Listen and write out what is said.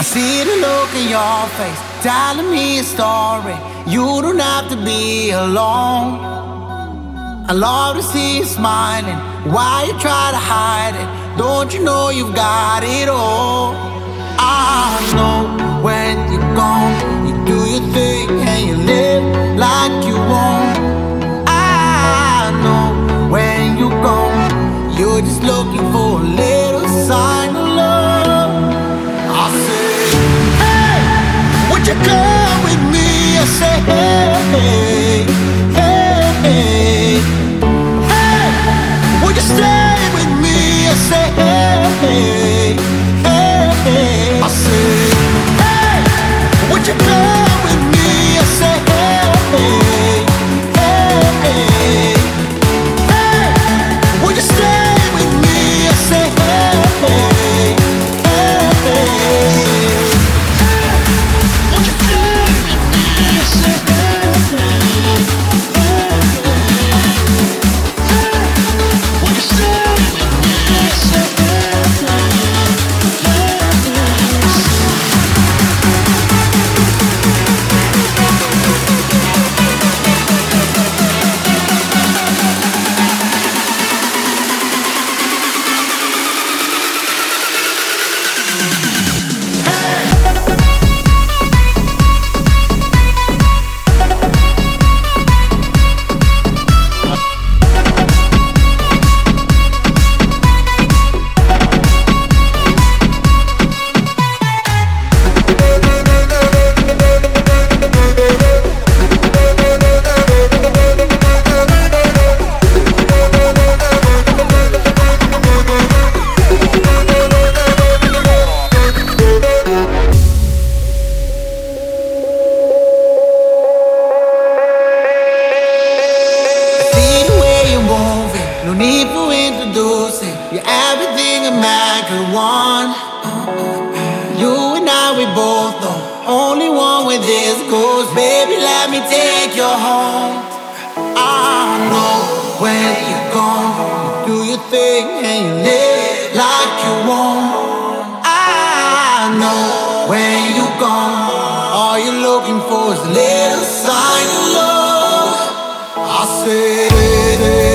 I see the look in your face, telling me a story. You don't have to be alone. I love to see you smiling. Why you try to hide it? Don't you know you've got it all? I know when you're gone, you do your thing and you live like you want. I know when you're gone, you're just looking You're everything a man could want. You and I, we both know. Only one way this goes, baby. Let me take you home. I know when you're gone, you do your thing and you live like you want. I know when you're gone, all you're looking for is a little sign of love. I say,